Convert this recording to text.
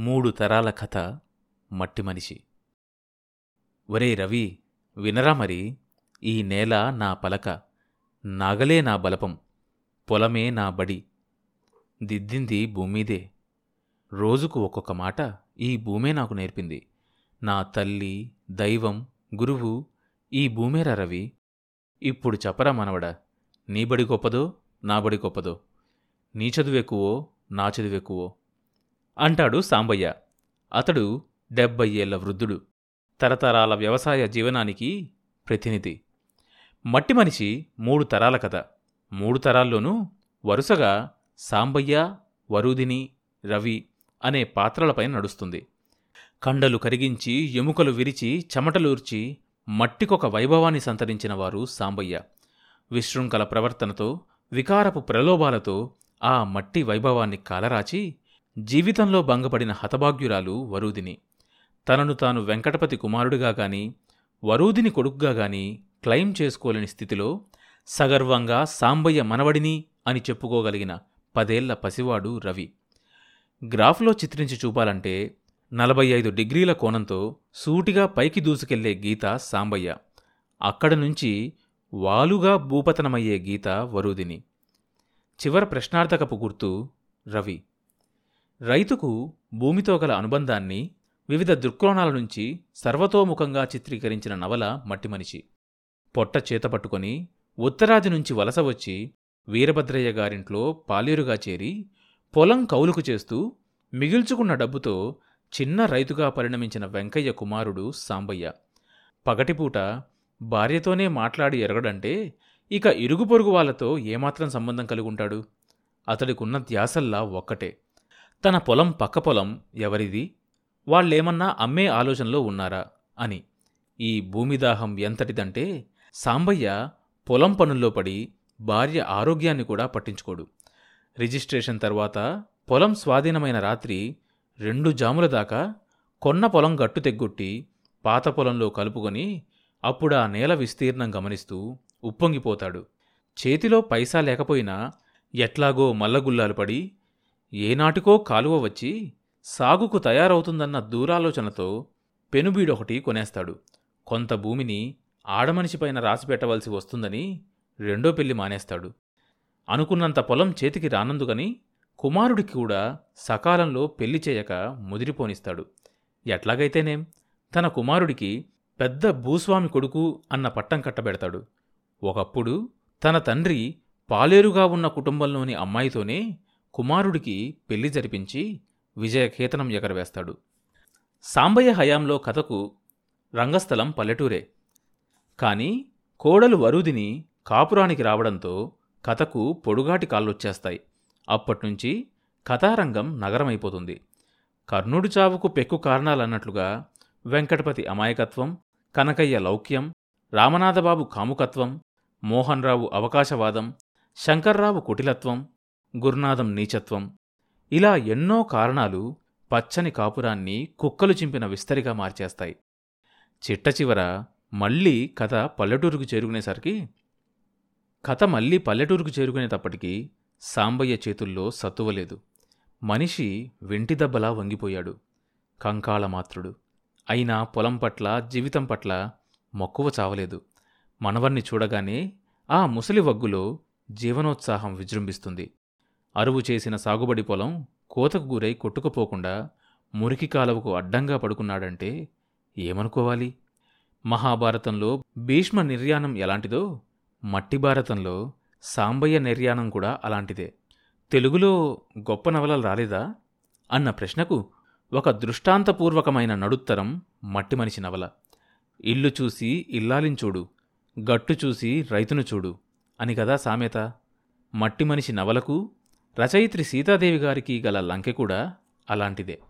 మూడు తరాల కథ మట్టి మనిషి. ఒరే రవి వినరా మరి? ఈ నేల నా పలక నాగలే నా బలపం పొలమే నా బడి. దిద్దింది భూమిదే. రోజుకు ఒక్కొక్క మాట ఈ భూమే నాకు నేర్పింది. నా తల్లి దైవం గురువు ఈ భూమేరా రవి. ఇప్పుడు చెప్పరా మనవడా నీ బడి గొప్పదో నా బడి గొప్పదో? నీ చదువెక్కువో నా చదువెక్కువో? అంటాడు సాంబయ్య. అతడు డెబ్బై ఏళ్ళ వృద్ధుడు. తరతరాల వ్యవసాయ జీవనానికి ప్రతినిధి. మట్టి మనిషి మూడు తరాల కథ. మూడు తరాల్లోనూ వరుసగా సాంబయ్య వరుదిని రవి అనే పాత్రలపై నడుస్తుంది. కండలు కరిగించి ఎముకలు విరిచి చెమటలూర్చి మట్టికొక వైభవాన్ని సంతరించిన వారు సాంబయ్య. విశృంఖల ప్రవర్తనతో వికారపు ప్రలోభాలతో ఆ మట్టి వైభవాన్ని కాలరాచి జీవితంలో భంగపడిన హతభాగ్యురాలు వరూదిని. తనను తాను వెంకటపతి కుమారుడిగా గాని వరూదిని కొడుకుగా గాని క్లెయిమ్ చేసుకోలేని స్థితిలో సగర్వంగా సాంబయ్య మనవడిని అని చెప్పుకోగలిగిన పదేళ్ళ పసివాడు రవి. గ్రాఫ్లో చిత్రించి చూపాలంటే నలభై ఐదు డిగ్రీల కోణంతో సూటిగా పైకి దూసుకెళ్ళే గీత సాంబయ్య. అక్కడ నుంచి వాలుగా భూపతనమయ్యే గీత వరూదిని. చివర ప్రశ్నార్థకపు గుర్తు రవి. రైతుకు భూమితో గల అనుబంధాన్ని వివిధ దృక్కోణాల నుంచి సర్వతోముఖంగా చిత్రీకరించిన నవల మట్టిమనిషి పొట్ట చేతపట్టుకొని ఉత్తరాది నుంచి వలస వచ్చి వీరభద్రయ్య గారింట్లో పాలేరుగా చేరి పొలం కౌలుకు చేస్తూ మిగిల్చుకున్న డబ్బుతో చిన్న రైతుగా పరిణమించిన వెంకయ్య కుమారుడు సాంబయ్య. పగటిపూట భార్యతోనే మాట్లాడి ఎరగడంటే ఇక ఇరుగు పొరుగు వాళ్ళతో ఏమాత్రం సంబంధం కలిగుంటాడు? అతడికున్న ధ్యాసల్లా ఒక్కటే. తన పొలం పక్క పొలం ఎవరిది? వాళ్ళేమన్నా అమ్మే ఆలోచనలో ఉన్నారా? అని. ఈ భూమిదాహం ఎంతటిదంటే సాంబయ్య పొలం పనుల్లో పడి భార్య ఆరోగ్యాన్ని కూడా పట్టించుకోడు. రిజిస్ట్రేషన్ తర్వాత పొలం స్వాధీనమైన రాత్రి రెండు జాముల దాకా కొన్న పొలం గట్టు తెగ్గొట్టి పాత పొలంలో కలుపుకొని అప్పుడా నేల విస్తీర్ణం గమనిస్తూ ఉప్పొంగిపోతాడు. చేతిలో పైసా లేకపోయినా ఎట్లాగో మల్లగుల్లాలు పడి ఏనాటికో కాలువ వచ్చి సాగుకు తయారవుతుందన్న దూరాలోచనతో పెనుబీడొకటి కొనేస్తాడు. కొంత భూమిని ఆడమనిషిపైన రాసిపెట్టవలసి వస్తుందని రెండో పెళ్ళి మానేస్తాడు. అనుకున్నంత పొలం చేతికి రానందుకని కుమారుడికి కూడా సకాలంలో పెళ్ళి చేయక ముదిరిపోనిస్తాడు. ఎట్లాగైతేనేం? తన కుమారుడికి పెద్ద భూస్వామి కొడుకు అన్న పట్టం కట్టబెడతాడు. ఒకప్పుడు తన తండ్రి పాలేరుగా ఉన్న కుటుంబంలోని అమ్మాయితోనే కుమారుడికి పెళ్ళి జరిపించి విజయకేతనం ఎగరవేస్తాడు. సాంబయ్య హయాంలో కథకు రంగస్థలం పల్లెటూరే. కాని కోడలు వరుదిని కాపురానికి రావడంతో కథకు పొడుగాటి కాళ్ళొచ్చేస్తాయి. అప్పట్నుంచి కథారంగం నగరమైపోతుంది. కర్ణుడి చావుకు పెక్కు కారణాలన్నట్లుగా వెంకటపతి అమాయకత్వం కనకయ్య లౌక్యం రామనాథబాబు కాముకత్వం మోహన్రావు అవకాశవాదం శంకర్రావు కుటిలత్వం గుర్నాదం నీచత్వం. ఇలా ఎన్నో కారణాలు పచ్చని కాపురాన్ని కుక్కలు చింపిన విస్తరిగా మార్చేస్తాయి. చిట్ట చివర మళ్ళీ కథ పల్లెటూరుకు చేరుకునేసరికి కథ మళ్ళీ పల్లెటూరుకు చేరుకునేటప్పటికీ సాంబయ్య చేతుల్లో సత్తువలేదు. మనిషి వెంటిదెబ్బలా వంగిపోయాడు. కంకాళమాత్రుడు అయినా పొలం పట్ల జీవితం పట్ల మక్కువ చావలేదు. మనవర్ని చూడగానే ఆ ముసలి వగ్గులో జీవనోత్సాహం విజృంభిస్తుంది. అరువు చేసిన సాగుబడి పొలం కోతకు గురై కొట్టుకుపోకుండా మురికి కాలువకు అడ్డంగా పడుకున్నాడంటే ఏమనుకోవాలి? మహాభారతంలో భీష్మ నిర్యాణం ఎలాంటిదో మట్టి భారతంలో సాంబయ్య నిర్యాణం కూడా అలాంటిదే. తెలుగులో గొప్ప నవలలు రాలేదా? అన్న ప్రశ్నకు ఒక దృష్టాంతపూర్వకమైన నడుత్తరం మట్టి మనిషి నవల. ఇల్లు చూసి ఇల్లాలించూడు గట్టు చూసి రైతును చూడు అని కదా సామెత. మట్టి మనిషి నవలకు రచయిత్రి సీతాదేవి గారికి గల లంకె కూడా అలాంటిదే.